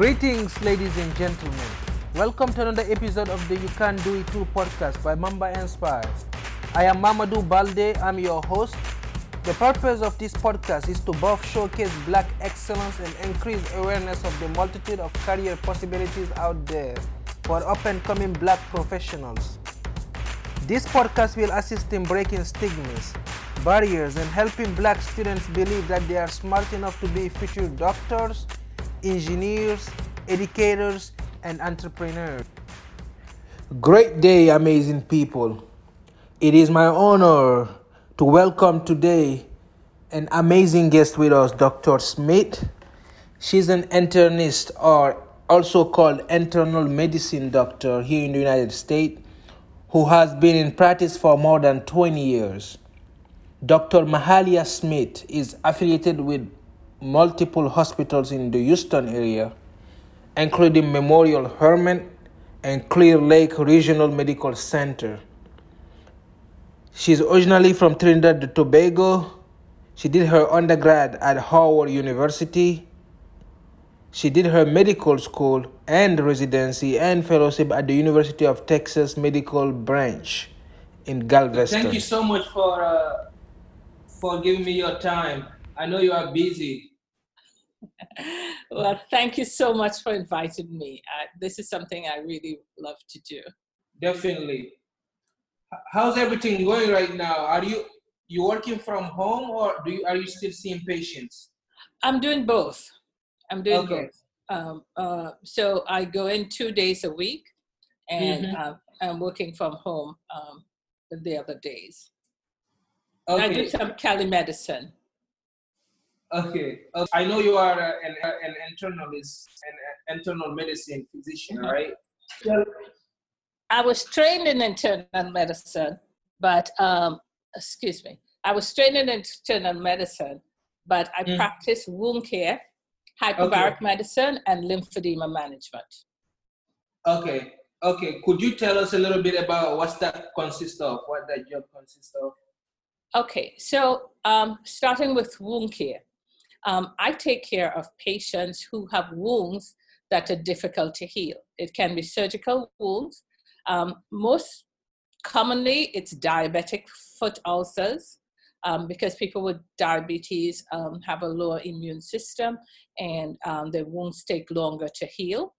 Greetings, ladies and gentlemen. Welcome to another episode of the You Can Do It Too podcast by Mamba Inspire. I am Mamadou Balde, I'm your host. The purpose of this podcast is to both showcase black excellence and increase awareness of the multitude of career possibilities out there for up and coming black professionals. This podcast will assist in breaking stigmas, barriers, and helping black students believe that they are smart enough to be future doctors, engineers, educators, and entrepreneurs. Great day, amazing people. It is my honor to welcome today an amazing guest with us, Dr. Smith. She's an internist or also called internal medicine doctor here in the United States who has been in practice for more than 20 years. Dr. Mahalia Smith is affiliated with multiple hospitals in the Houston area, including Memorial Hermann and Clear Lake Regional Medical Center. She's originally from Trinidad and Tobago. She did her undergrad at Howard University. She did her medical school and residency and fellowship at the University of Texas Medical Branch in Galveston. Thank you so much for uh, for giving me your time. I know you are busy. well, thank you so much for inviting me. Uh, this is something I really love to do. Definitely. How's everything going right now? Are you you working from home or do you, are you still seeing patients? I'm doing both. I'm doing Okay. both. Um, uh, so I go in two days a week, and Mhm. uh, I'm working from home um, the other days. I do Okay. some telemedicine. Okay. Uh, I know you are uh, an, uh, an internalist, an internal medicine physician, Mhm. right? I was trained in internal medicine, but um, excuse me, I was trained in internal medicine, but I Mm. practice wound care, hyperbaric medicine, and lymphedema management. Okay. Okay. Could you tell us a little bit about what that consists of? What that job consists of? Okay, so um, starting with wound care, um, I take care of patients who have wounds that are difficult to heal. It can be surgical wounds. Um, most commonly, it's diabetic foot ulcers um, because people with diabetes um, have a lower immune system and um, their wounds take longer to heal.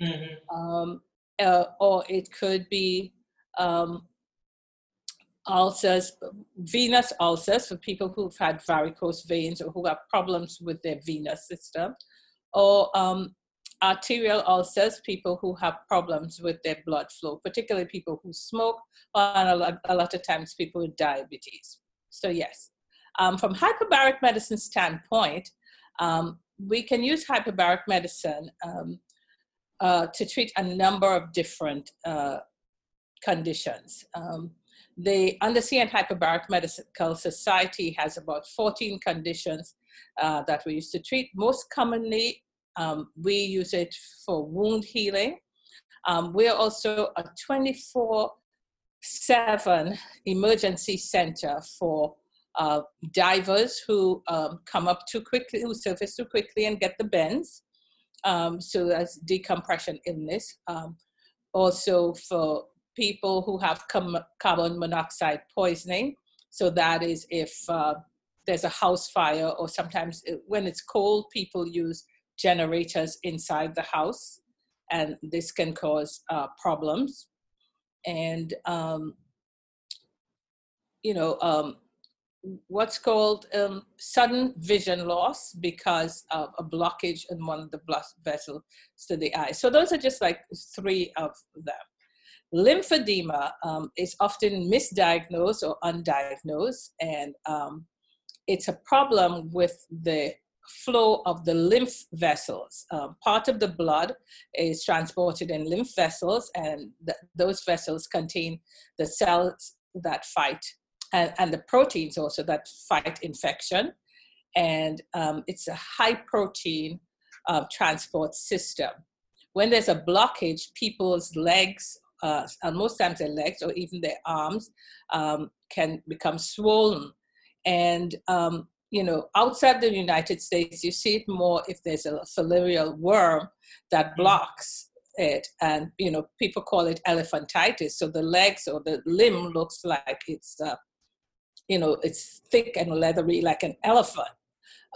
hmm Um, uh, or it could be um, ulcers, venous ulcers for people who've had varicose veins or who have problems with their venous system, or um, arterial ulcers, people who have problems with their blood flow, particularly people who smoke, and a lot, a lot of times people with diabetes. So, yes. Um, from hyperbaric medicine standpoint, um, we can use hyperbaric medicine um, uh, to treat a number of different uh, conditions. Um, the Undersea and Hyperbaric Medical Society has about 14 conditions uh, that we used to treat. Most commonly, um, we use it for wound healing. Um, we're also a 24 7 emergency center for uh, divers who um, come up too quickly, who surface too quickly and get the bends. Um, so that's decompression illness. Um, also for people who have carbon monoxide poisoning. So that is if uh, there's a house fire, or sometimes it- when it's cold, people use generators inside the house, and this can cause uh, problems. And um, you know, um, what's called um, sudden vision loss because of a blockage in one of the blood vessels to the eye. So those are just like three of them. Lymphedema um, is often misdiagnosed or undiagnosed, and um, it's a problem with the flow of the lymph vessels. Um, part of the blood is transported in lymph vessels, and th- those vessels contain the cells that fight and, and the proteins also that fight infection. And um, it's a high protein uh, transport system. When there's a blockage, people's legs, uh, and most times their legs or even their arms, um, can become swollen. And um, you know, outside the United States, you see it more if there's a filarial worm that Mm-hmm. blocks it, and you know, people call it elephantitis. So the legs or the limb looks like it's, uh, you know, it's thick and leathery like an elephant.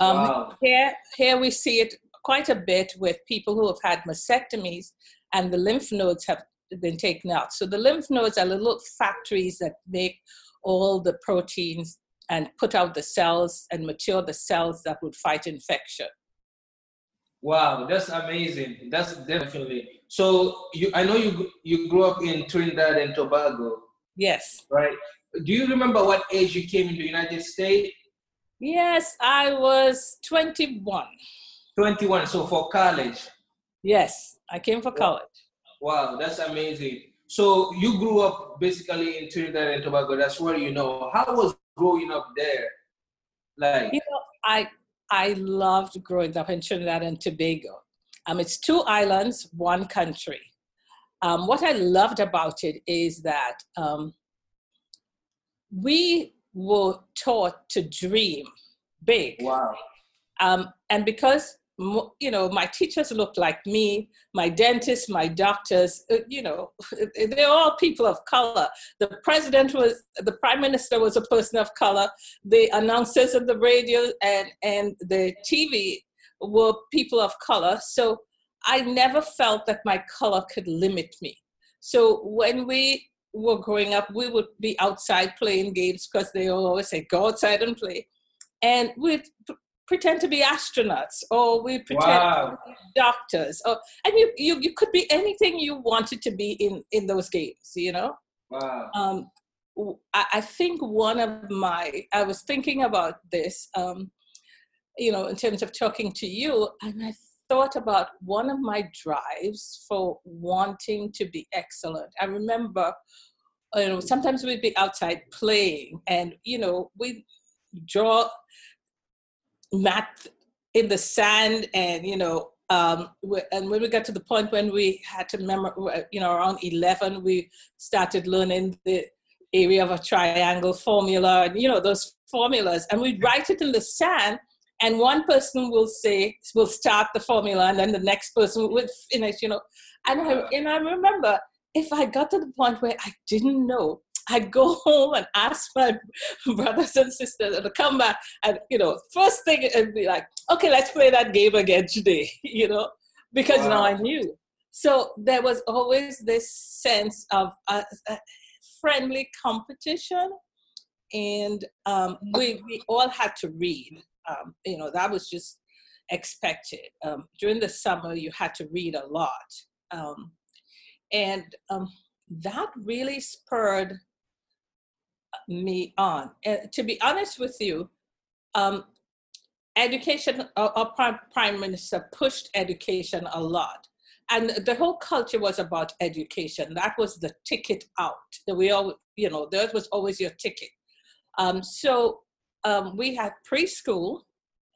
Um, Wow. Here, here we see it quite a bit with people who have had mastectomies, and the lymph nodes have been taken out. So the lymph nodes are little factories that make all the proteins and put out the cells and mature the cells that would fight infection. Wow, that's amazing. That's definitely. So you, I know you you grew up in Trinidad and Tobago, Yes. right? Do you remember what age you came into the United States? Yes, I was 21. 21. So for college. Yes, I came for college. Wow, that's amazing. So you grew up basically in Trinidad and Tobago. That's where you know. How was growing up there? Like, You know, I I loved growing up in Trinidad and Tobago. Um, it's two islands, one country. Um, what I loved about it is that um, we were taught to dream big. wow. Um, and because you know my teachers looked like me my dentists my doctors uh, you know they're all people of color. The president was the prime minister was a person of color. The announcers of the radio and and the tv were people of color. So i never felt that my color could limit me. So when we were growing up we would be outside playing games because they always say go outside and play. And we'd pretend to be astronauts or we pretend Wow. to be doctors or and you, you you could be anything you wanted to be in in those games you know Wow. um I, I think one of my i was thinking about this um you know in terms of talking to you and i thought about one of my drives for wanting to be excellent i remember you know sometimes we'd be outside playing and you know we draw math in the sand and you know um, and when we got to the point when we had to remember you know around 11 we started learning the area of a triangle formula and you know those formulas. And we'd write it in the sand and one person will say will start the formula and then the next person would finish you know. And I, and I remember if I got to the point where I didn't know I'd go home and ask my brothers and sisters to come back and you know first thing it'd be like okay let's play that game again today you know because now Wow. I knew. So there was always this sense of a, a friendly competition and um, we, we all had to read. Um, you know that was just expected. Um, during the summer you had to read a lot. Um, and um, that really spurred me on. And to be honest with you, um, education, our, prime, prime minister pushed education a lot. And the whole culture was about education. That was the ticket out. That we all, you know, that was always your ticket. Um, so um, we had preschool,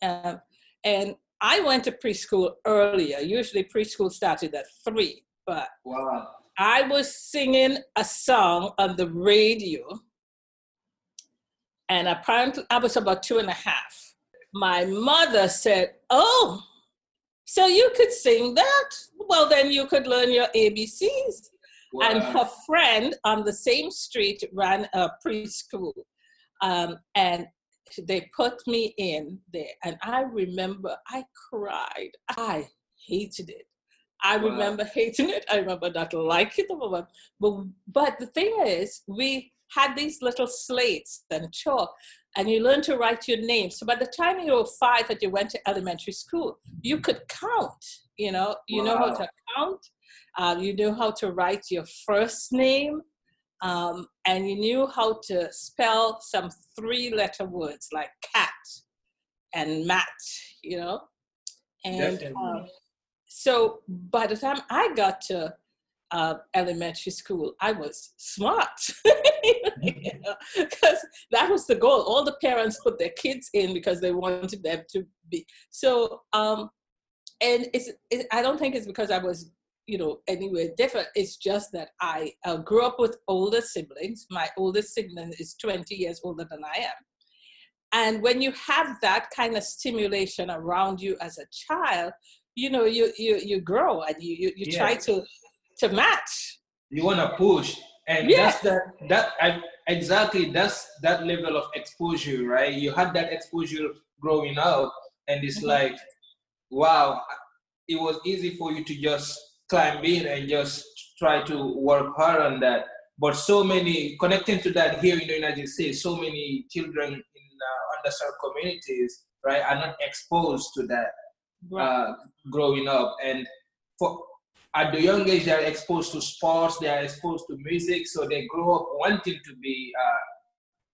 uh, and I went to preschool earlier. Usually preschool started at three, but Wow. I was singing a song on the radio, and apparently I was about two and a half. My mother said, Oh, so you could sing that? Well, then you could learn your ABCs. And her friend on the same street ran a preschool. Um, and they put me in there. And I remember I cried. I hated it. I Wow. remember hating it. I remember not liking the woman. But, but the thing is, we had these little slates and chalk, and you learned to write your name. So by the time you were five and you went to elementary school, you could count. You know, you know how to count. Uh, you knew how to write your first name, um, and you knew how to spell some three-letter words like cat and mat. You know, and um, so by the time I got to uh, elementary school, I was smart because that was the goal. All the parents put their kids in because they wanted them to be so. Um, and it's it, I don't think it's because I was you know anywhere different. It's just that I uh, grew up with older siblings. My oldest sibling is 20 years older than I am, and when you have that kind of stimulation around you as a child you know you you, you grow and you you, you Yeah. try to to match. You want to push. And Yeah. that's that that I, exactly that's that level of exposure right? You had that exposure growing up and it's Mhm. like wow it was easy for you to just climb in and just try to work hard on that. But so many connecting to that here in the united states so many children in uh, underserved communities right are not exposed to that uh, growing up. And for at the young age they are exposed to sports they are exposed to music so they grow up wanting to be uh,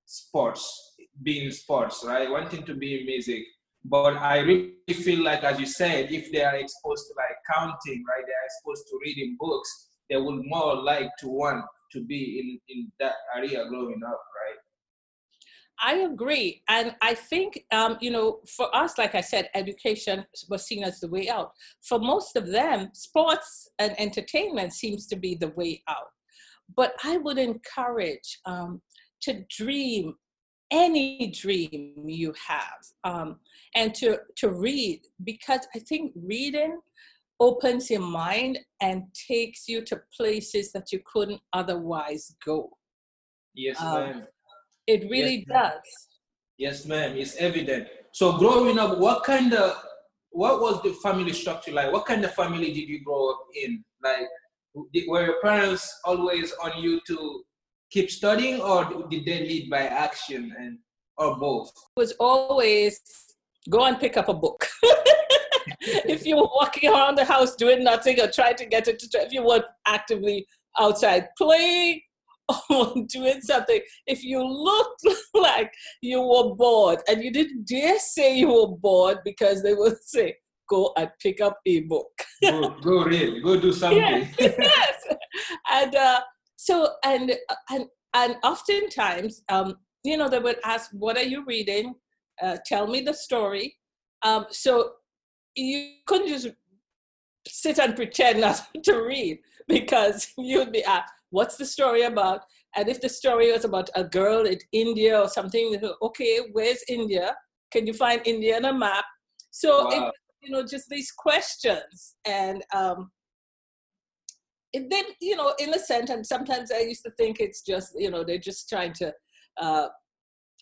sports being sports right? Wanting to be in music. But i really feel like as you said if they are exposed to like counting right they are exposed to reading books they will more like to want to be in in that area growing up I agree. And I think, um, you know, for us, like I said, education was seen as the way out. For most of them, sports and entertainment seems to be the way out. But I would encourage um, to dream any dream you have um, and to, to read because I think reading opens your mind and takes you to places that you couldn't otherwise go. yes Um, ma'am It really Yes, does. Yes, ma'am. It's evident. So growing up, what kind of what was the family structure like? What kind of family did you grow up in? Like, were your parents always on you to keep studying, or did they lead by action, and or both? It was always go and pick up a book. if you were walking around the house doing nothing or trying to get it to, if you were actively outside playing or doing something, if you looked like you were bored and you didn't dare say you were bored because they would say, go and pick up a book. Go, go read. Go do something. Yes, yes. and uh, so and and and oftentimes, um, you know, they would ask, "What are you reading? Uh, tell me the story." Um, so you couldn't just sit and pretend not to read because you'd be asked, "What's the story about?" And if the story was about a girl in India or something, okay, where's India? Can you find India on a map? So it you know just these questions and um it, they you know in innocent and sometimes i used to think it's just you know they're just trying to uh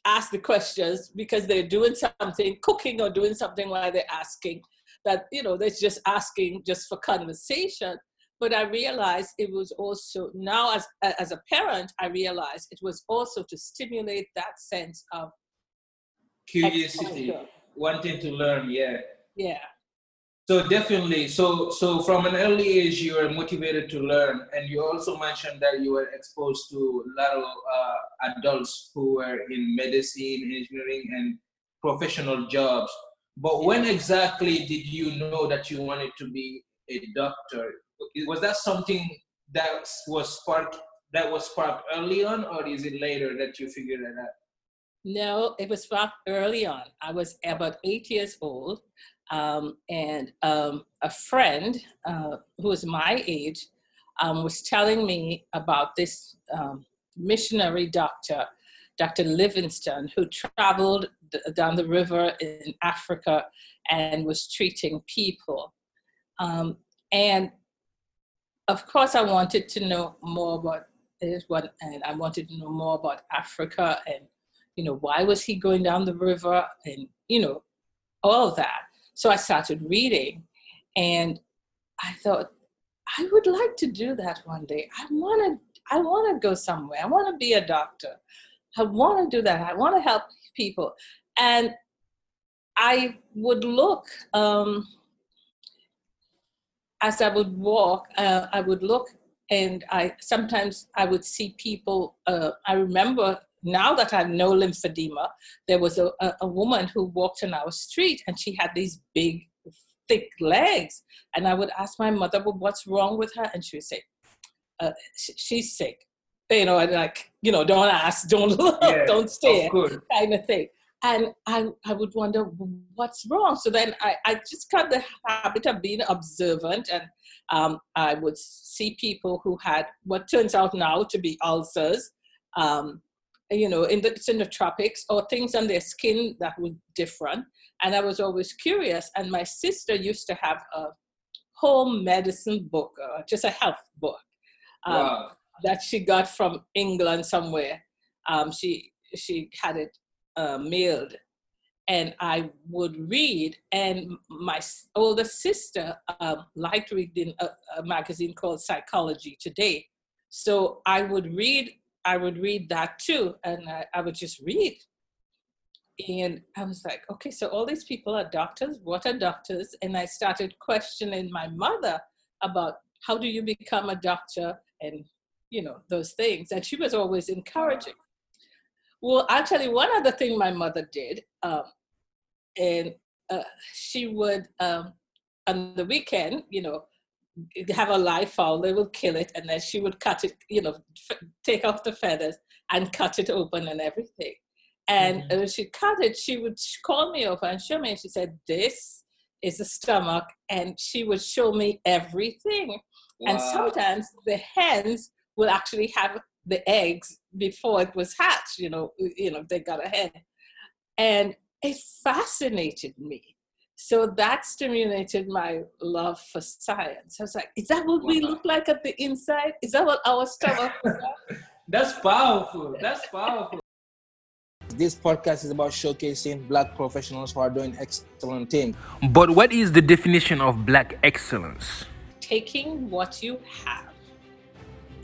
ask the questions because they're doing something cooking or doing something while they're asking that you know they're just asking just for conversation but i realized it was also now as as a parent i realized it was also to stimulate that sense of Curiosity, wanting to learn. Yeah. yeah So definitely, so so from an early age, you were motivated to learn, and you also mentioned that you were exposed to a lot of uh, adults who were in medicine, engineering, and professional jobs. But when exactly did you know that you wanted to be a doctor? Was that something that was sparked that was sparked early on, or is it later that you figured that out? No, it was from early on. I was about eight years old, um, and um, a friend uh, who was my age um, was telling me about this um, missionary doctor, Dr. Livingstone, who traveled down the river in Africa and was treating people. Um, and of course, I wanted to know more about this one, and I wanted to know more about Africa and you know why was he going down the river and you know all of that. So i started reading and i thought i would like to do that one day. I want to i want to go somewhere. I want to be a doctor. I want to do that. I want to help people. And i would look um, as i would walk uh, i would look and i sometimes i would see people uh, i remember now that I know lymphedema, there was a, a, a, woman who walked on our street and she had these big, thick legs. And I would ask my mother, well, what's wrong with her? And she would say, uh, sh- she's sick. You know, and like, you know, don't ask, don't look, Yeah, don't stare, kind of thing. And I, I would wonder what's wrong. So then I, I just got the habit of being observant and um, I would see people who had what turns out now to be ulcers. Um, you know, in the, in the tropics, or things on their skin that were different. And I was always curious. And my sister used to have a home medicine book, uh, just a health book, um, wow. that she got from England somewhere. Um, she she had it uh, mailed, and I would read. And my older sister um, liked reading a, a magazine called Psychology Today, so I would read. I would read that too, and I, I would just read and I was like, okay, so all these people are doctors. What are doctors? And I started questioning my mother about how do you become a doctor and you know those things. And she was always encouraging. Well, actually, one other thing my mother did, um, and uh, she would um, on the weekend, you know, have a live fowl. They would kill it, and then she would cut it, you know, f- take off the feathers and cut it open and everything. And mm-hmm. when she cut it, she would call me over and show me. And she said, This is the stomach. And she would show me everything. Wow. And sometimes the hens will actually have the eggs before it was hatched, you know, you know, they got ahead. And it fascinated me. So that stimulated my love for science. I was like, is that what wow. we look like at the inside? Is that what our stomach That's powerful. That's powerful. This podcast is about showcasing black professionals who are doing excellent things. But what is the definition of black excellence? Taking what you have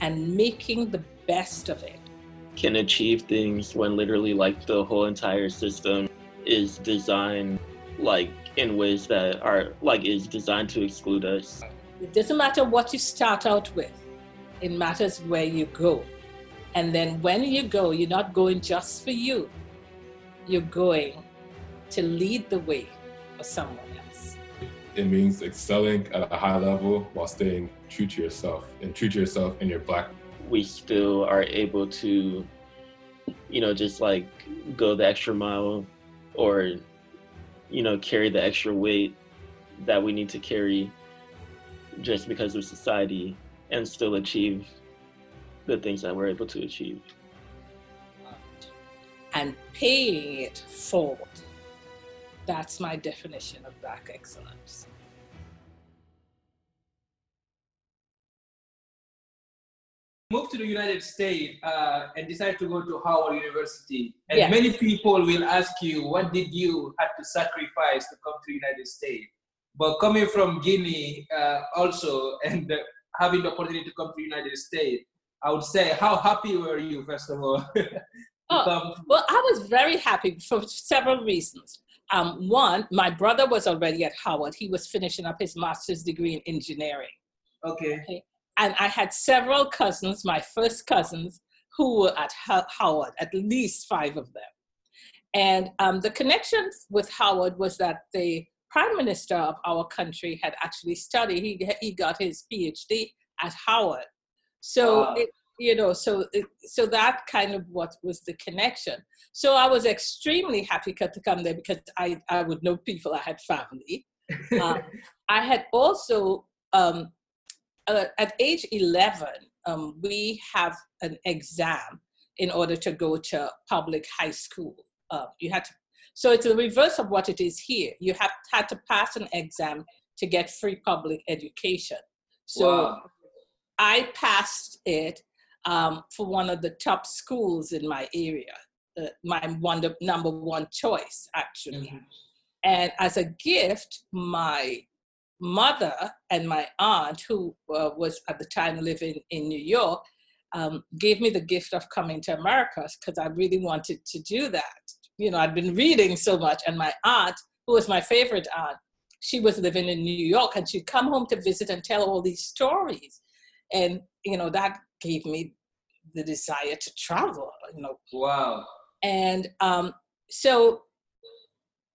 and making the best of it. Can achieve things when literally like the whole entire system is designed like in ways that are like is designed to exclude us. It doesn't matter what you start out with. It matters where you go. And then when you go, you're not going just for you you're going to lead the way for someone else. It means excelling at a high level while staying true to yourself and true to yourself in your black. We still are able to, you know, just like go the extra mile or, you know, carry the extra weight that we need to carry just because of society and still achieve the things that we're able to achieve and paying it forward. That's my definition of Black excellence. Moved to the United States uh, and decided to go to Howard University. And many people will ask you, what did you have to sacrifice to come to the United States? But coming from Guinea uh, also and uh, having the opportunity to come to the United States, I would say, how happy were you, first of all? Oh, well, I was very happy for several reasons. Um, one, my brother was already at Howard. He was finishing up his master's degree in engineering. Okay. okay. And I had several cousins, my first cousins, who were at Howard, at least five of them. And um, the connection with Howard was that the prime minister of our country had actually studied, he, he got his PhD at Howard. So wow. it, you know so so that kind of what was the connection so i was extremely happy to come there because i i would know people i had family um, i had also um, uh, at age 11 um, we have an exam in order to go to public high school uh, you had to so it's the reverse of what it is here you have had to pass an exam to get free public education so wow. i passed it um, for one of the top schools in my area, uh, my one, number one choice, actually. Mm-hmm. And as a gift, my mother and my aunt, who uh, was at the time living in New York, um, gave me the gift of coming to America because I really wanted to do that. You know, I'd been reading so much, and my aunt, who was my favorite aunt, she was living in New York, and she'd come home to visit and tell all these stories. And you know, that gave me the desire to travel, you know. Wow. And um, so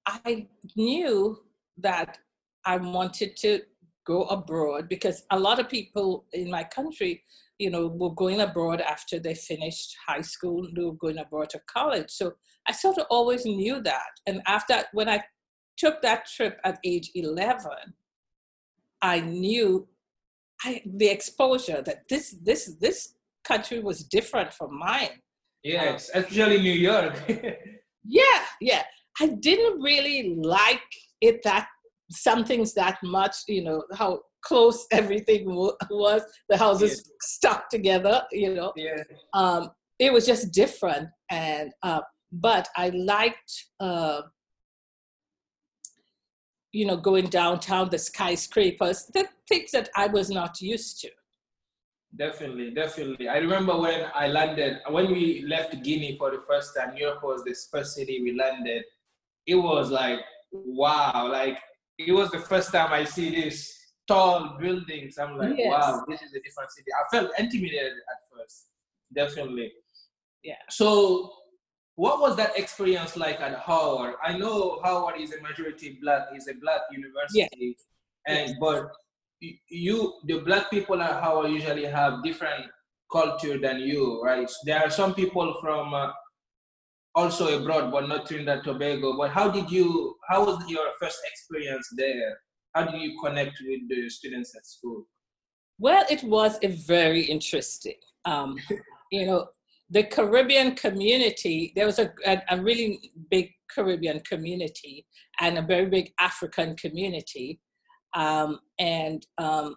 I knew that I wanted to go abroad because a lot of people in my country, you know, were going abroad after they finished high school, they were going abroad to college. So I sort of always knew that. And after, when I took that trip at age 11, I knew I, the exposure that this, this, this country was different from mine. Yes, um, especially New York. yeah, yeah. I didn't really like it that some things that much. You know how close everything was. The houses stuck together. You know. yeah. um, it was just different and uh, but i liked uh, you know going downtown the skyscrapers the things that i was not used to Definitely, definitely. I remember when I landed, when we left Guinea for the first time, New York was the first city we landed. It was like, wow, like it was the first time I see these tall buildings. I'm like, Yes. wow, this is a different city. I felt intimidated at first, definitely. Yeah. So, what was that experience like at Howard? I know Howard is a majority black, is a black university, yeah. and Yes. but you the black people at Howard usually have different culture than you, right? There are some people from uh, also abroad, but not Trinidad Tobago. But how did you? How was your first experience there? How did you connect with the students at school? well it was a very interesting um, you know the caribbean community there was a, a, a really big caribbean community and a very big african community um, and um,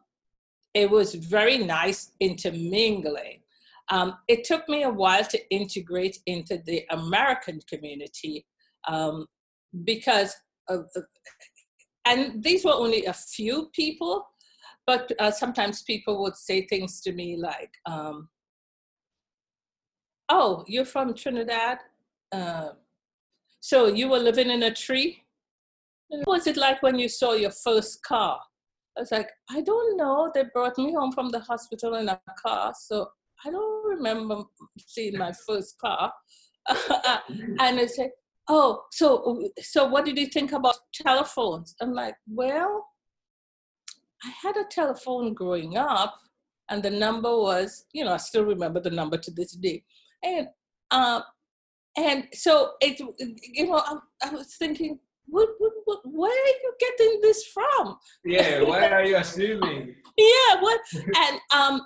it was very nice intermingling um, it took me a while to integrate into the american community um, because of, and these were only a few people but uh, sometimes people would say things to me like, um, "Oh, you're from Trinidad, uh, so you were living in a tree. What was it like when you saw your first car?" I was like, "I don't know. They brought me home from the hospital in a car, so I don't remember seeing my first car." and they said, "Oh, so so what did you think about telephones?" I'm like, "Well." I had a telephone growing up, and the number was, you know, I still remember the number to this day. And um, and so it, you know, I, I was thinking, what, what, what, where are you getting this from? Yeah, why are you assuming? Yeah, what? and um,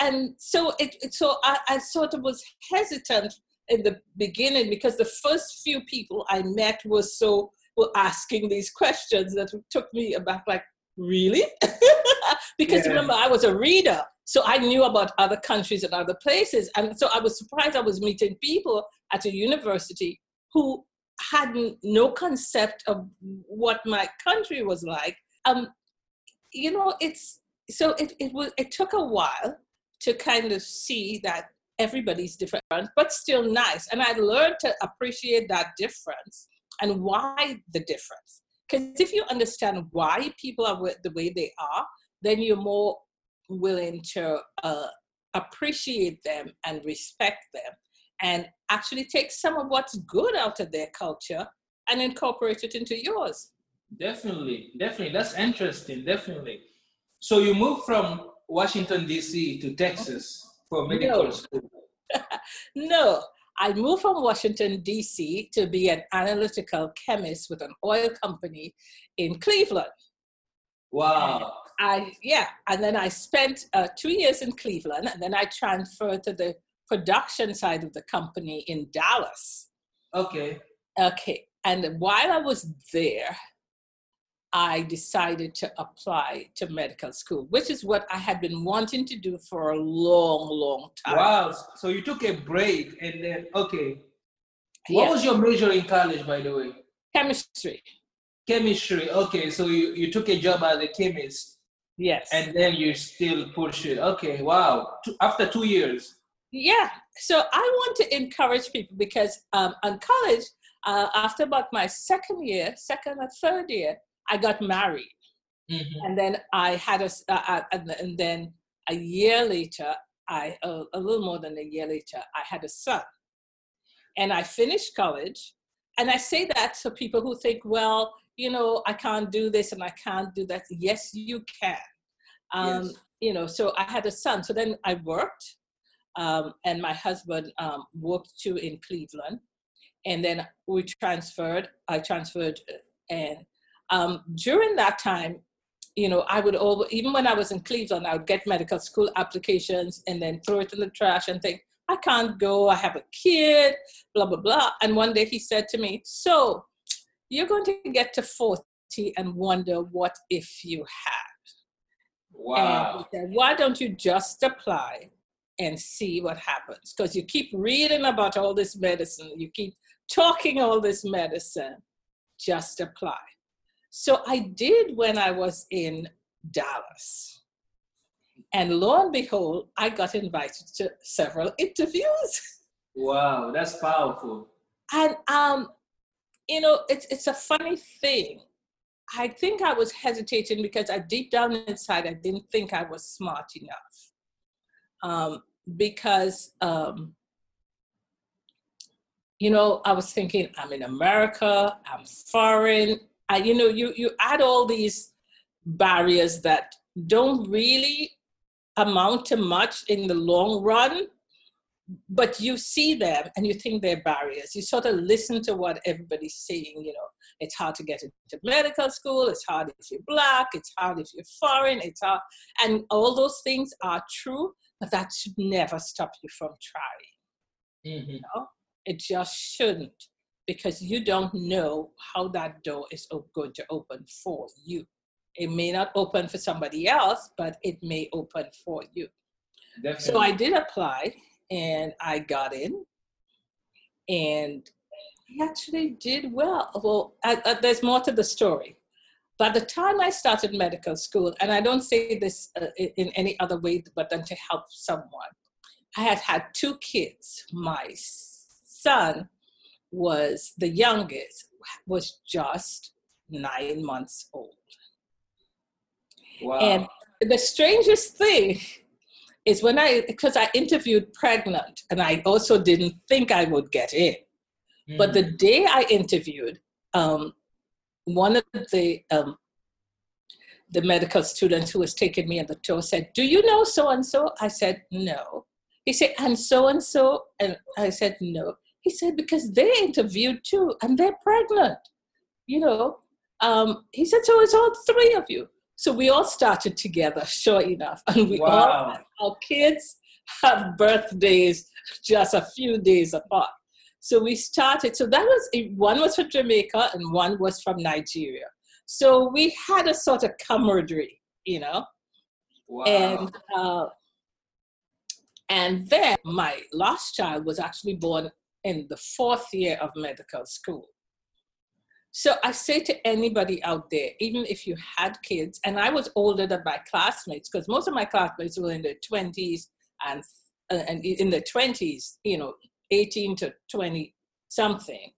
and, so it, it- so I, I sort of was hesitant in the beginning because the first few people I met were so were asking these questions that took me aback, like, really? because Yeah. remember, I was a reader, so I knew about other countries and other places, and so I was surprised I was meeting people at a university who had no concept of what my country was like. Um, you know, it's so it it was it took a while to kind of see that everybody's different, but still nice. And I learned to appreciate that difference and why the difference. Because if you understand why people are the way they are, then you're more willing to uh, appreciate them and respect them and actually take some of what's good out of their culture and incorporate it into yours. Definitely, definitely. That's interesting. Definitely. So you moved from Washington D.C. to Texas for medical No. school. No, I moved from Washington, D.C. to be an analytical chemist with an oil company in Cleveland. Wow. I, yeah, and then I spent uh, two years in Cleveland, and then I transferred to the production side of the company in Dallas. Okay. Okay, and while I was there, I decided to apply to medical school, which is what I had been wanting to do for a long, long time. Wow. So you took a break and then okay. What was your major in college, by the way? chemistry. Chemistry. Okay. So you, you took a job as a chemist Yes. and then you still push it. Okay. Wow. Two, after two years. Yeah, so I want to encourage people because um, in college, uh, after about my second year, second or third year, I got married, Mhm. and then I had a, uh, and, then a year later, I uh, a little more than a year later, I had a son, and I finished college, and I say that to people who think, well, you know, I can't do this and I can't do that. Yes, you can. Um, Yes. You know, so I had a son, so then I worked um, and my husband um, worked too in Cleveland. And then we transferred, I transferred, uh, and um, during that time, you know, I would over, even when I was in Cleveland, I would get medical school applications and then throw it in the trash and think, I can't go. I have a kid, blah, blah, blah. And one day he said to me, So you're going to get to 40 and wonder what if you had. Wow. And he said, Why don't you just apply and see what happens? Because you keep reading about all this medicine, you keep talking all this medicine, just apply. So I did when I was in Dallas. And lo and behold, I got invited to several interviews. Wow, that's powerful. And um, you know, it's it's a funny thing. I think I was hesitating because I deep down inside I didn't think I was smart enough. Um, because um, you know, I was thinking I'm in America, I'm foreign. I, you know, you you add all these barriers that don't really amount to much in the long run, but you see them and you think they're barriers. You sort of listen to what everybody's saying, you know, it's hard to get into medical school, it's hard if you're black, it's hard if you're foreign, it's hard. And all those things are true, but that should never stop you from trying. Mhm. You know? It just shouldn't because you don't know how that door is going to open for you. It may not open for somebody else, but it may open for you. Definitely. So I did apply and I got in and I actually did well. Well, I, I, there's more to the story. By the time I started medical school, and I don't say this uh, in, in any other way but than to help someone, I had had two kids. My son was the youngest, was just nine months old. wow. And the strangest thing is when I, because I interviewed pregnant and I also didn't think I would get in. But the day I interviewed, um, one of the um, the medical students who was taking me on the tour said, "Do you know so and so?" I said, "No." He said, "And so and so," and I said, "No." He said, "Because they interviewed too, and they're pregnant." You know, um, he said, "So it's all three of you." So we all started together, sure enough, and we all our kids have birthdays just a few days apart. So we started. So that was one was from Jamaica and one was from Nigeria. So we had a sort of camaraderie, you know. Wow. And uh, and then my last child was actually born in the fourth year of medical school. So I say to anybody out there, even if you had kids, and I was older than my classmates, because most of my classmates were in their 20s and, uh, and in their 20s, you know, 18 to 20 something.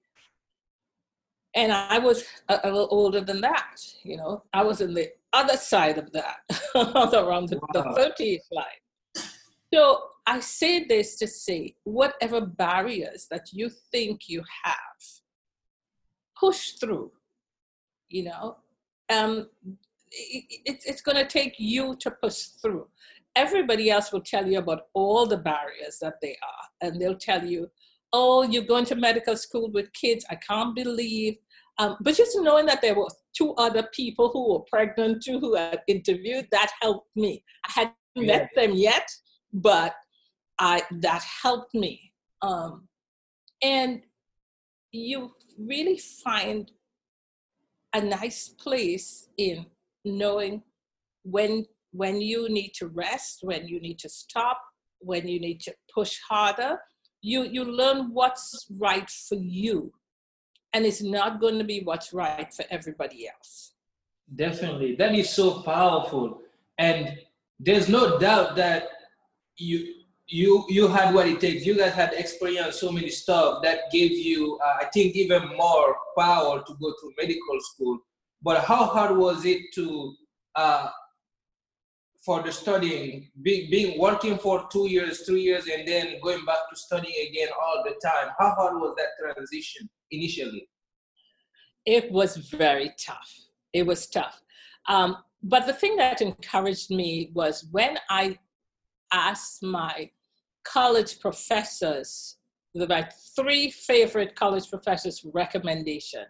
And I was a, a little older than that, you know, I was in the other side of that, around the, the Wow. 30th line. So I say this to say, whatever barriers that you think you have, push through. You know, um, it, it's it's going to take you to push through. Everybody else will tell you about all the barriers that they are, and they'll tell you, "Oh, you're going to medical school with kids. I can't believe." Um, but just knowing that there were two other people who were pregnant too who had interviewed that helped me. I hadn't met them yet, but I that helped me. Um, and you really find a nice place in knowing when when you need to rest, when you need to stop, when you need to push harder. You you learn what's right for you, and it's not going to be what's right for everybody else. Definitely. That is so powerful. And there's no doubt that you you you had what it takes. You guys had experienced so many stuff that gave you, uh, I think, even more power to go to medical school. But how hard was it to uh, for the studying, being, being working for two years, three years, and then going back to studying again all the time? How hard was that transition initially? It was very tough. It was tough. Um, but the thing that encouraged me was when I asked my college professors, my three favorite college professors recommendation,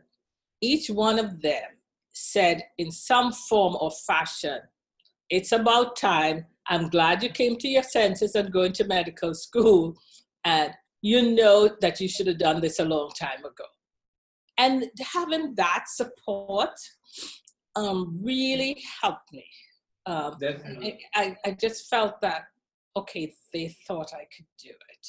each one of them said in some form or fashion, it's about time. I'm glad you came to your senses and going to medical school, and you know that you should have done this a long time ago. And having that support um, really helped me. Um, Definitely. I, I just felt that, okay, they thought I could do it.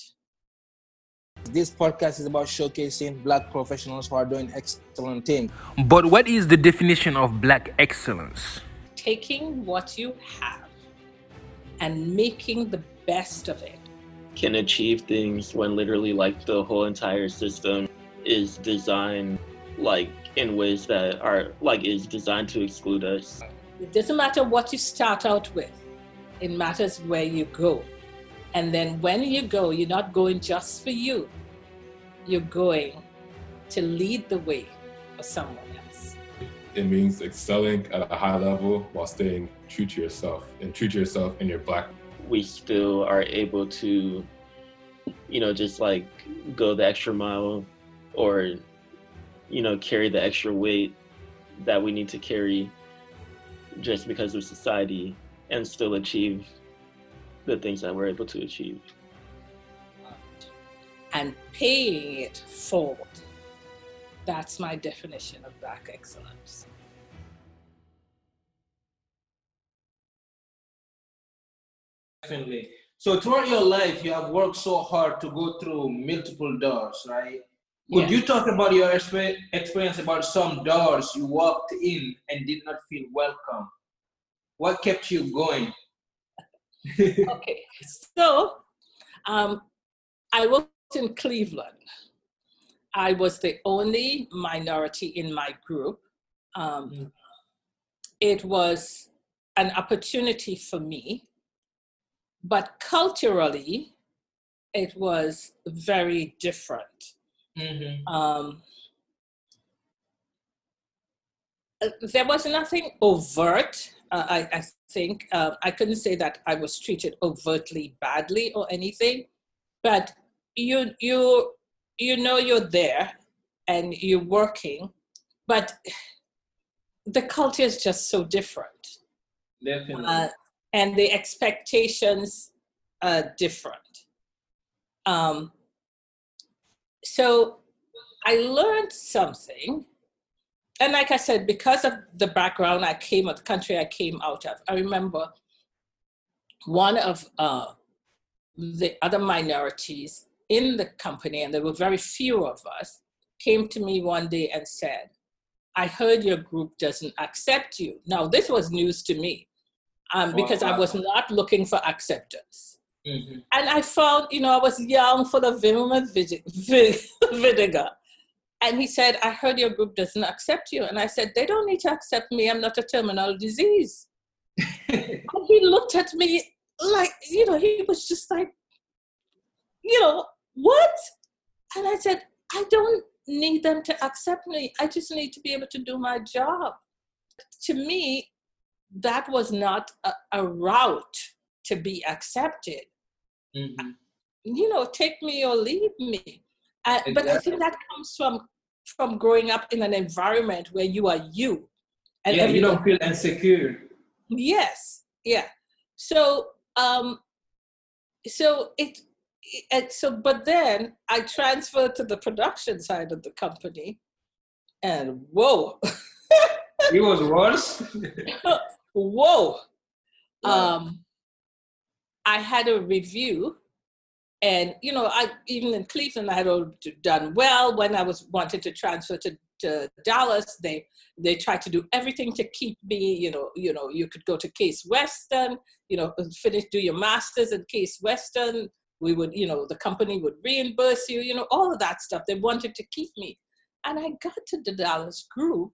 This podcast is about showcasing black professionals who are doing excellent things. But what is the definition of black excellence? Taking what you have and making the best of it. Can achieve things when literally like the whole entire system is designed like in ways that are like is designed to exclude us. It doesn't matter what you start out with, it matters where you go. And then when you go, you're not going just for you, you're going to lead the way for someone else. It means excelling at a high level while staying true to yourself and true to yourself in your black. We still are able to, you know, just like go the extra mile or, you know, carry the extra weight that we need to carry just because of society and still achieve the things that we're able to achieve. And paying it forward. That's my definition of black excellence. Definitely. So throughout your life, you have worked so hard to go through multiple doors, right? Could Yeah. you talk about your experience about some doors you walked in and did not feel welcome? What kept you going? okay, so um, I worked in Cleveland. I was the only minority in my group. Um, Mm. It was an opportunity for me, but culturally, it was very different. Mm-hmm. Um, uh, there was nothing overt. Uh, I, I think uh, I couldn't say that I was treated overtly badly or anything, but you you you know you're there and you're working, but the culture is just so different, Definitely. uh, and the expectations are different. Um, so I learned something. And like I said, because of the background I came of the country I came out of, I remember one of uh, the other minorities in the company, and there were very few of us, came to me one day and said, I heard your group doesn't accept you. Now, this was news to me um, because I was not looking for acceptance Mhm. and I found, you know, I was young, full of vim and vinegar. And he said, I heard your group doesn't accept you. And I said, they don't need to accept me. I'm not a terminal disease. and he looked at me like, you know, he was just like, you know, what? And I said, I don't need them to accept me. I just need to be able to do my job. To me, that was not a, a route to be accepted Mhm. you know, take me or leave me. Uh, But I think that comes from from growing up in an environment where you are you, and Yeah, you don't feel insecure. yes, yeah. So, um, so it, it, so, but then I transferred to the production side of the company, and whoa, It was worse. whoa. Wow. Um, I had a review, and you know, I even in Cleveland, I had done well. When I was wanted to transfer to, to Dallas, they they tried to do everything to keep me. You know, you know, you could go to Case Western, you know, finish do your masters in Case Western. We would, you know, the company would reimburse you. You know, all of that stuff. They wanted to keep me, and I got to the Dallas group,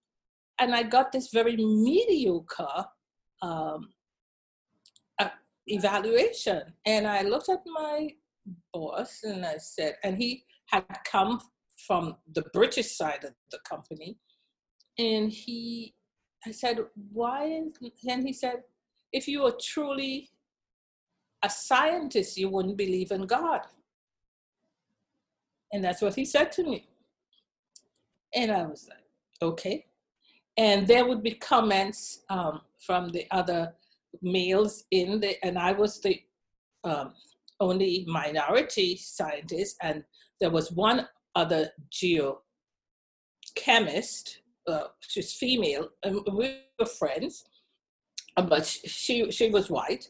and I got this very mediocre. Um, evaluation. And I looked at my boss and I said, and he had come from the British side of the company. And he, I said, why? is-" And he said, if you were truly a scientist, you wouldn't believe in God. And that's what he said to me. And I was like, okay. And there would be comments um, from the other males in the, and I was the um, only minority scientists, and there was one other geochemist. Uh, she's female, and we were friends, uh, but she she was white,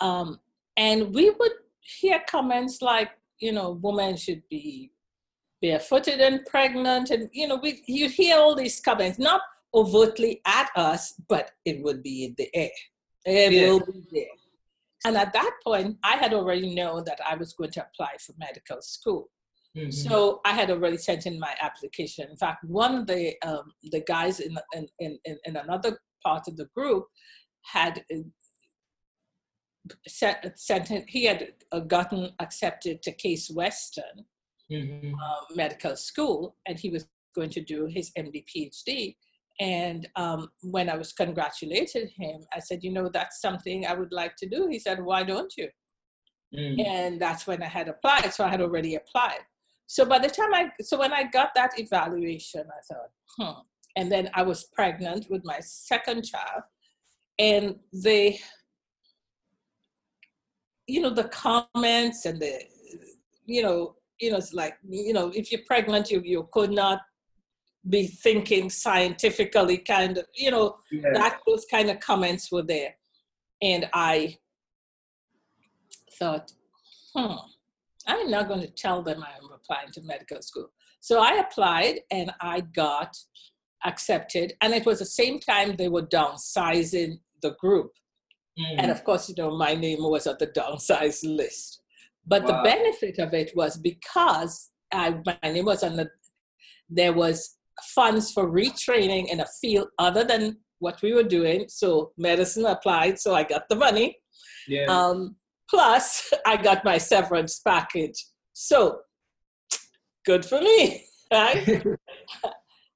um, and we would hear comments like, you know, women should be barefooted and pregnant, and you know, we you hear all these comments, not overtly at us, but it would be in the air. It Yeah. will be there. And at that point, I had already known that I was going to apply for medical school. Mhm. So I had already sent in my application. In fact, one of the um, the guys in, in in in another part of the group had uh, sent, sent in, he had uh, gotten accepted to Case Western Mhm. uh, medical school, and he was going to do his MD PhD. And um, when I was congratulated him, I said, you know, that's something I would like to do. He said, why don't you? Mhm. and that's when I had applied. So I had already applied. So by the time I, so when I got that evaluation, I thought, hmm. And then I was pregnant with my second child, and they, you know, the comments and the, you know, you know, it's like, you know, if you're pregnant, you you could not be thinking scientifically, kind of, you know, Yeah. that those kind of comments were there and i thought hmm i'm not going to tell them i'm applying to medical school so i applied and i got accepted and it was the same time they were downsizing the group Mhm. and of course you know my name was on the downsized list but Wow. the benefit of it was because I, my name was on the there was funds for retraining in a field other than what we were doing. So medicine applied so i got the money. Yeah. um, plus i got my severance package. So good for me right?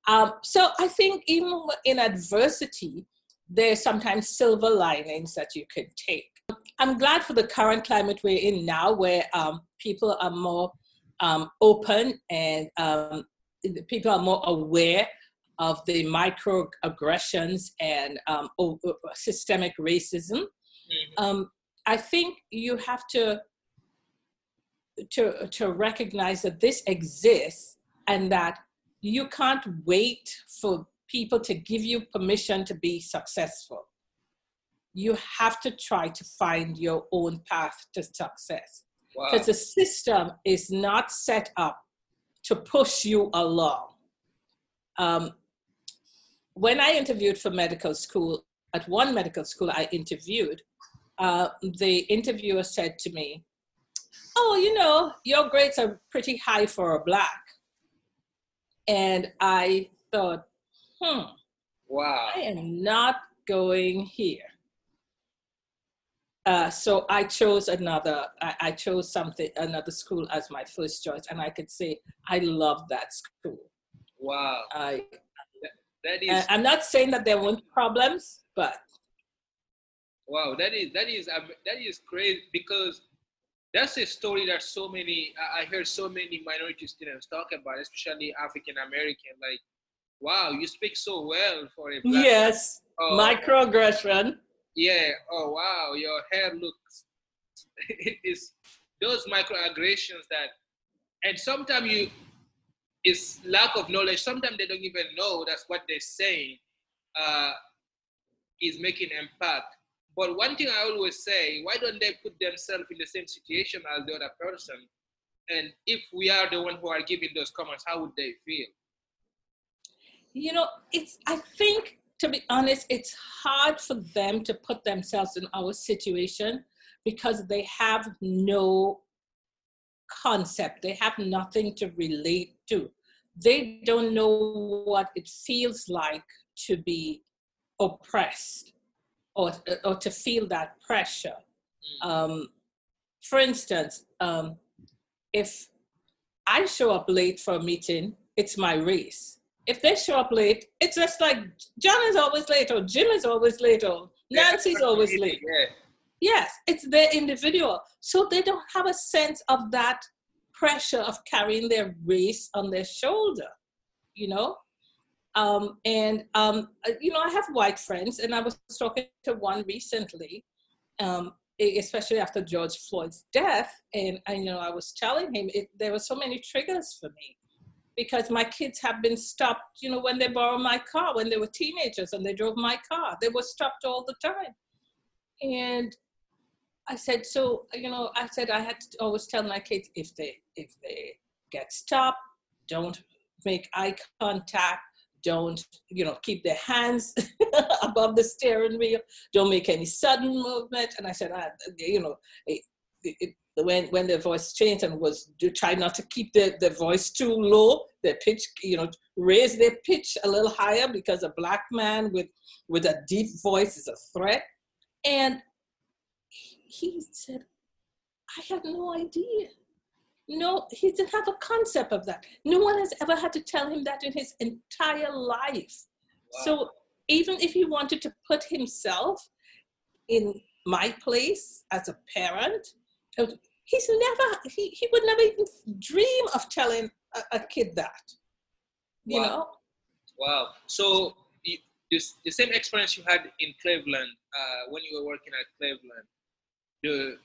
Um, so i think even in adversity there's sometimes silver linings that you can take. I'm glad for the current climate we're in now where um, people are more um, open and um, people are more aware of the microaggressions and um, systemic racism Mhm. um, I think you have to to to recognize that this exists and that you can't wait for people to give you permission to be successful. You have to try to find your own path to success wow. because the system is not set up to push you along. Um, when I interviewed for medical school, at one medical school I interviewed, uh, the interviewer said to me, Oh, you know, your grades are pretty high for a black. And I thought, hmm, wow. I am not going here. Uh, so I chose another. I, I chose something, another school as my first choice, and I could say I love that school. Wow. I, That is I- I'm not saying that there weren't problems, but wow. That is that is um, that is crazy because that's a story that so many I I heard so many minority students talk about, especially African American. Like, wow, you speak so well for a black. yes, Oh, microaggression. Yeah. Oh wow, your hair looks. it's those microaggressions that, and sometimes you, it's lack of knowledge. Sometimes they don't even know that's what they're saying, uh, is making impact. But one thing I always say, why don't they put themselves in the same situation as the other person? And if we are the one who are giving those comments, how would they feel? You know, it's. I think to be honest, it's hard for them to put themselves in our situation because they have no concept. They have nothing to relate to. They don't know what it feels like to be oppressed or, or to feel that pressure. Um, for instance, um, if I show up late for a meeting, it's my race. If they show up late, it's just like John is always late, or Jim is always late, or Nancy's always late. Yeah. Yes, it's their individual. So they don't have a sense of that pressure of carrying their race on their shoulder, you know? Um, and, um, uh, you know, I have white friends, and I was talking to one recently, um, especially after George Floyd's death. And I you know I was telling him it, there were so many triggers for me because my kids have been stopped. You know, when they borrowed my car when they were teenagers and they drove my car, they were stopped all the time. And I said, so you know, I said I had to always tell my kids if they if they get stopped, don't make eye contact, don't you know keep their hands above the steering wheel, don't make any sudden movement. And I said, I, you know, it, it, when when their voice changed and was to try not to keep their, their voice too low, their pitch, you know, raise their pitch a little higher because a black man with with a deep voice is a threat. And he said, I had no idea. No, he didn't have a concept of that. No one has ever had to tell him that in his entire life. Wow. So even if he wanted to put himself in my place as a parent, he's never, he, he would never even dream of telling a, a kid that. You wow. know? Wow. So this, the same experience you had in Cleveland uh, when you were working at Cleveland, the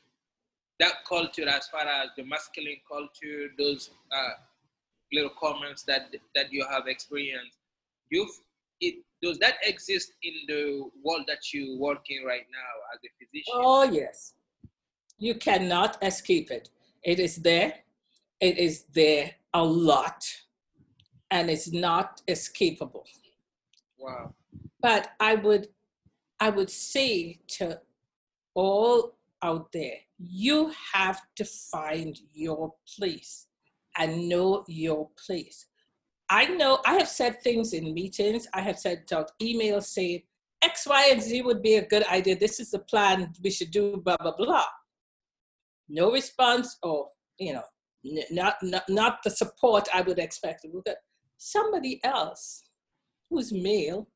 that culture as far as the masculine culture, those uh, little comments that that you have experienced, you it does that exist in the world that you work in right now as a physician? Oh yes, you cannot escape it. It is there. It is there a lot, and it's not escapable. Wow. But I would, I would say to all out there, you have to find your place and know your place. I know I have said things in meetings, I have said out emails saying X, Y, and Z would be a good idea. This is the plan we should do, blah, blah, blah. No response or, you know, not, not, not the support I would expect. Somebody else who's male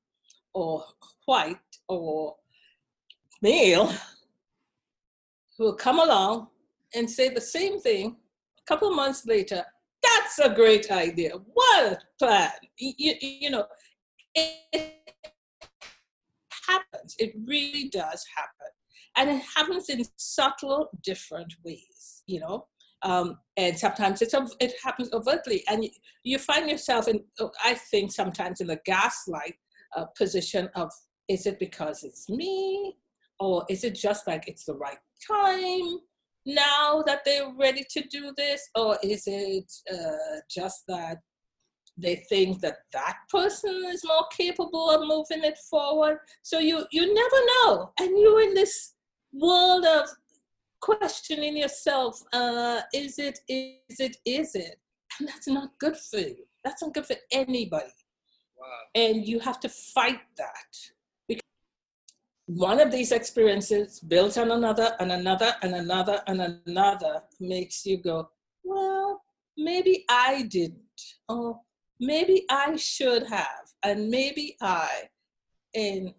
or white or male will come along and say the same thing a couple months later. That's a great idea. What a plan. You, you know, it happens. It really does happen. And it happens in subtle, different ways, you know. Um, and sometimes it's, it happens overtly. And you, find yourself in, I think, sometimes in the gaslight uh, position of is it because it's me? Or is it just like it's the right time now that they're ready to do this? Or is it uh, just that they think that that person is more capable of moving it forward? So you, you never know. And you're in this world of questioning yourself uh, is it, is it, is it? And that's not good for you. That's not good for anybody. Wow. And you have to fight that Because one of these experiences built on another and another and another and another makes you go, well, maybe I didn't, or maybe I should have, and maybe I, and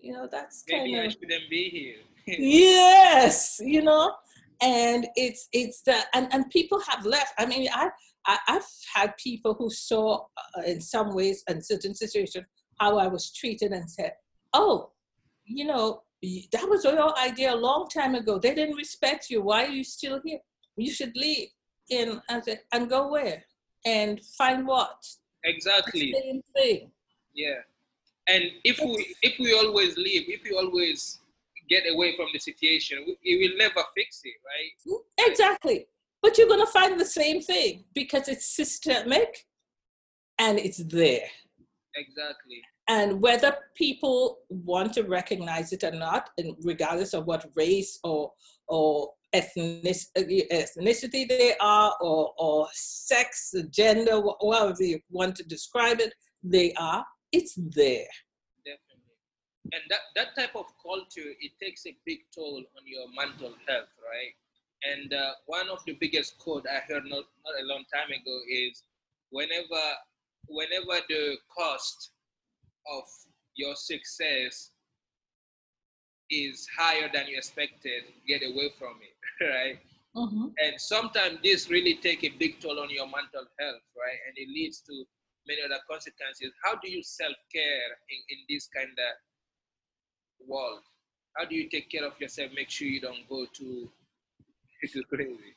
you know, that's kind maybe of. I shouldn't be here. yes, you know, and it's it's that, and and people have left. I mean, I, I have had people who saw, uh, in some ways, in certain situations, how I was treated, and said, "Oh, you know, that was your idea a long time ago. They didn't respect you. Why are you still here? You should leave and and go where and find what? Exactly. Same thing. Yeah. And if we if we always leave, if we always get away from the situation, we, will never fix it, right? Exactly. But you're gonna find the same thing because it's systemic and it's there. Exactly and whether people want to recognize it or not, and regardless of what race or or uh, ethnicity they are, or or sex, gender, however you want to describe it, they are. It's there. Definitely, and that that type of culture it takes a big toll on your mental health, right? And uh, one of the biggest quote I heard not, not a long time ago is, whenever whenever the cost of your success is higher than you expected, get away from it, right? Mm-hmm. And sometimes this really take a big toll on your mental health, right? And it leads to many other consequences. How do you self care in, in this kind of world? how do you take care of yourself? Make sure you don't go too crazy.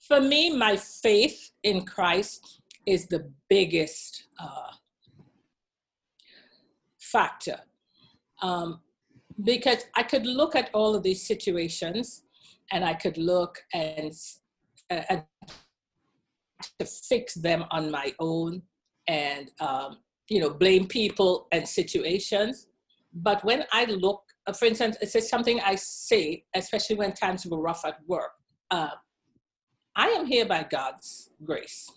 For me, my faith in Christ is the biggest uh, factor. Um, because I could look at all of these situations and I could look and, uh, and to fix them on my own and um, you know blame people and situations. But when i look uh, for instance it's something i say especially when times were rough at work. Uh, i am here by god's grace.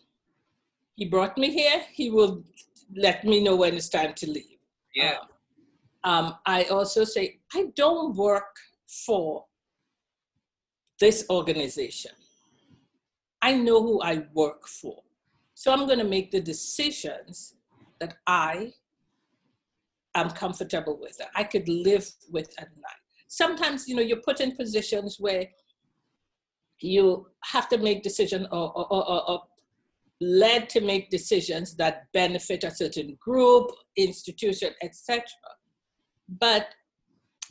He brought me here. He will let me know when it's time to leave. Yeah. um, um, i also say i don't work for this organization. I know who I work for. So I'm going to make the decisions that I am comfortable with. that I could live with at night. Sometimes, you know, you're put in positions where you have to make decisions or, or, or, or led to make decisions that benefit a certain group, institution, etc. But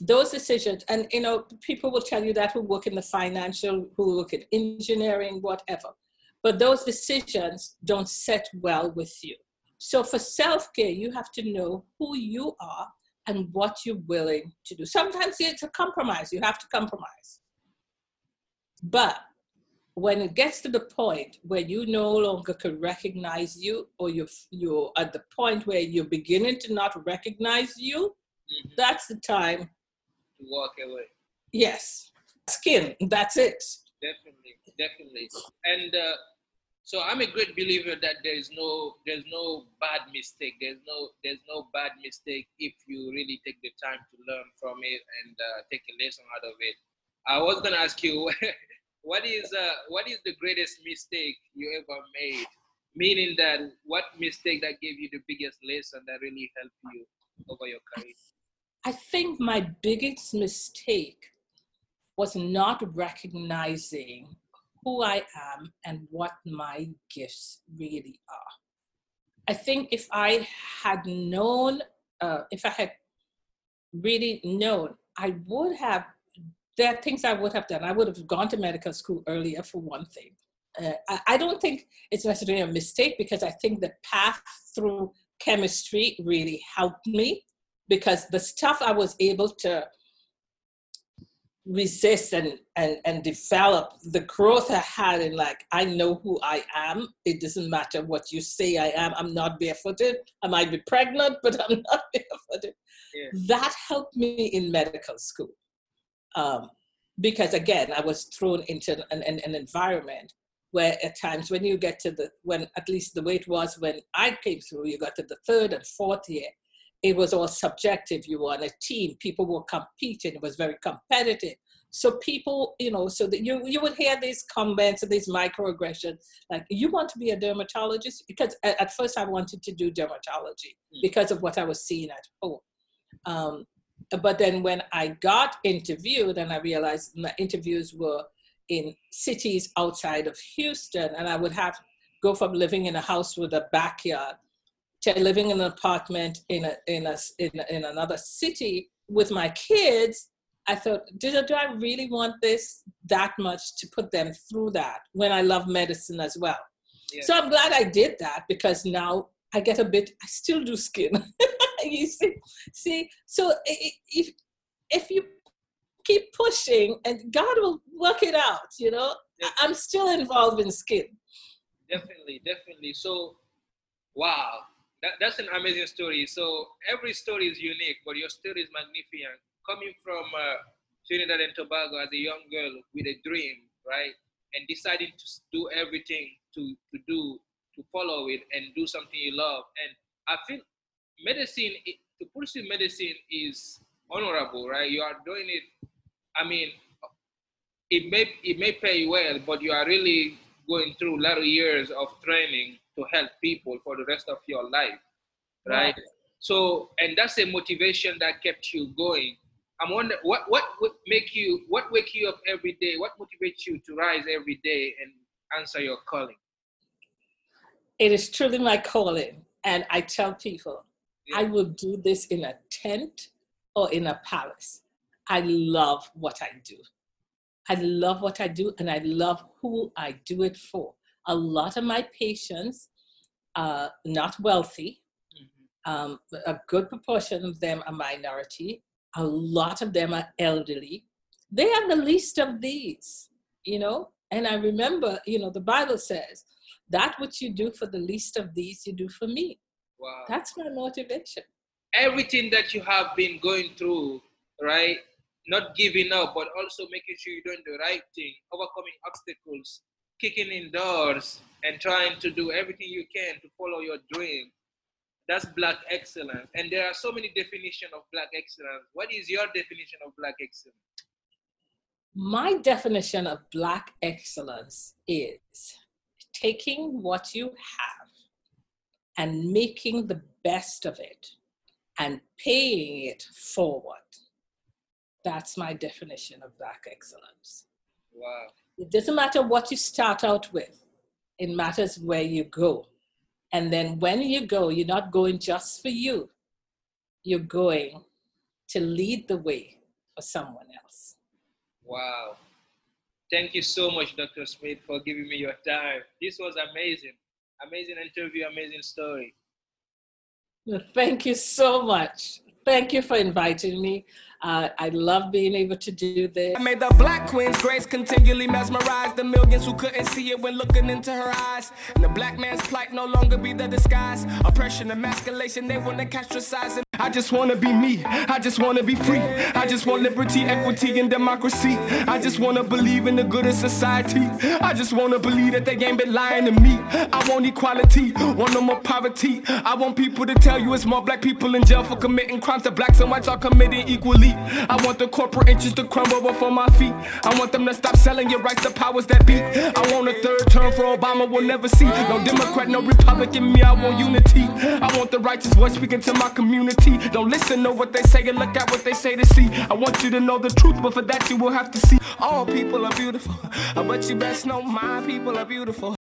those decisions, and you know, people will tell you that who work in the financial, who work in engineering, whatever. But those decisions don't set well with you. So for self-care, you have to know who you are and what you're willing to do. Sometimes it's a compromise. You have to compromise. But when it gets to the point where you no longer can recognize you, or you're, you're at the point where you're beginning to not recognize you, Mhm. that's the time To walk away. Yes, skin. That's it. Definitely, definitely. And uh, so I'm a great believer that there is no there's no bad mistake. There's no there's no bad mistake if you really take the time to learn from it and uh, take a lesson out of it. I was gonna ask you, what is uh, what is the greatest mistake you ever made? Meaning that what mistake that gave you the biggest lesson that really helped you over your career? I think my biggest mistake was not recognizing who I am and what my gifts really are. I think if I had known, uh, if I had really known, I would have, there are things I would have done. I would have gone to medical school earlier, for one thing. Uh, I, I don't think it's necessarily a mistake because I think the path through chemistry really helped me because the stuff I was able to resist and, and, and develop, the growth I had in like, I know who I am. It doesn't matter what you say I am. I'm not barefooted. I might be pregnant, but I'm not barefooted. Yeah. That helped me in medical school. Um, because again, I was thrown into an, an, an environment where at times when you get to the, when at least the way it was when I came through, you got to the third and fourth year, it was all subjective. You were on a team, people were competing, it was very competitive. So people, you know, so that you you would hear these comments and these microaggressions, like you want to be a dermatologist because at, at first I wanted to do dermatology Mm. because of what I was seeing at home. Um, but then when I got interviewed and I realized my interviews were in cities outside of Houston, and I would have go from living in a house with a backyard to living in an apartment in a in a in, a, in another city with my kids. I thought, do, I- do I really want this that much to put them through that when I love medicine as well? Yeah. So I'm glad I did that because now I get a bit. I still do skin. you see, see. So if if you keep pushing, and God will work it out. You know, I- I'm still involved in skin. definitely definitely so wow that, that's an amazing story. So every story is unique but your story is magnificent. Coming from uh, trinidad and tobago as a young girl with a dream right and deciding to do everything to, to do to follow it and do something you love. And i feel medicine to pursue medicine is honorable right? You are doing it i mean it may it may pay well, but you are really going through a lot of years of training to help people for the rest of your life, right? Right. So, and that's a motivation that kept you going. I'm wondering what what would make you what wake you up every day? What motivates you to rise every day and answer your calling? It is truly my calling, and I tell people, I will do this in a tent or in a palace. I love what I do. I love what I do and I love who I do it for. A lot of my patients are not wealthy. Mm-hmm. Um, a good proportion of them are minority. A lot of them are elderly. They are the least of these, you know. And I remember, you know, the Bible says, that which you do for the least of these, you do for me. Wow. That's my motivation. Everything that you have been going through, right? Not giving up, but also making sure you're doing the right thing, overcoming obstacles, kicking in doors, and trying to do everything you can to follow your dream. That's black excellence. And there are so many definitions of black excellence. What is your definition of black excellence? My definition of Black excellence is taking what you have and making the best of it and paying it forward. That's my definition of Black excellence. Wow. It doesn't matter what you start out with, it matters where you go. And then when you go, you're not going just for you, you're going to lead the way for someone else. Wow. Thank you so much, Dr. Smith, for giving me your time. This was amazing. Amazing interview, amazing story. Well, Thank you so much. Thank you for inviting me. Uh, I love being able to do this. The black queen's grace continually mesmerize the millions who couldn't see it when looking into her eyes. And the black man's plight no longer be the disguise. Oppression, emasculation, they wanna castricize. I just wanna be me. I just wanna be free. I just want liberty, equity, and democracy. I just wanna believe in the good of society. I just wanna believe that they ain't been lying to me. I want equality, want no more poverty. I want people to tell you it's more black people in jail for committing crimes that blacks and whites are committing equally. I want the corporate interests to crumble before my feet. I want them to stop selling your rights to powers that be. I want a third term for Obama, we'll never see. No Democrat, no Republican, me, I want unity. I want the righteous voice speaking to my community. Don't listen to what they say and look at what they say to see. I want you to know the truth, but for that you will have to see. All people are beautiful, but you best know my people are beautiful.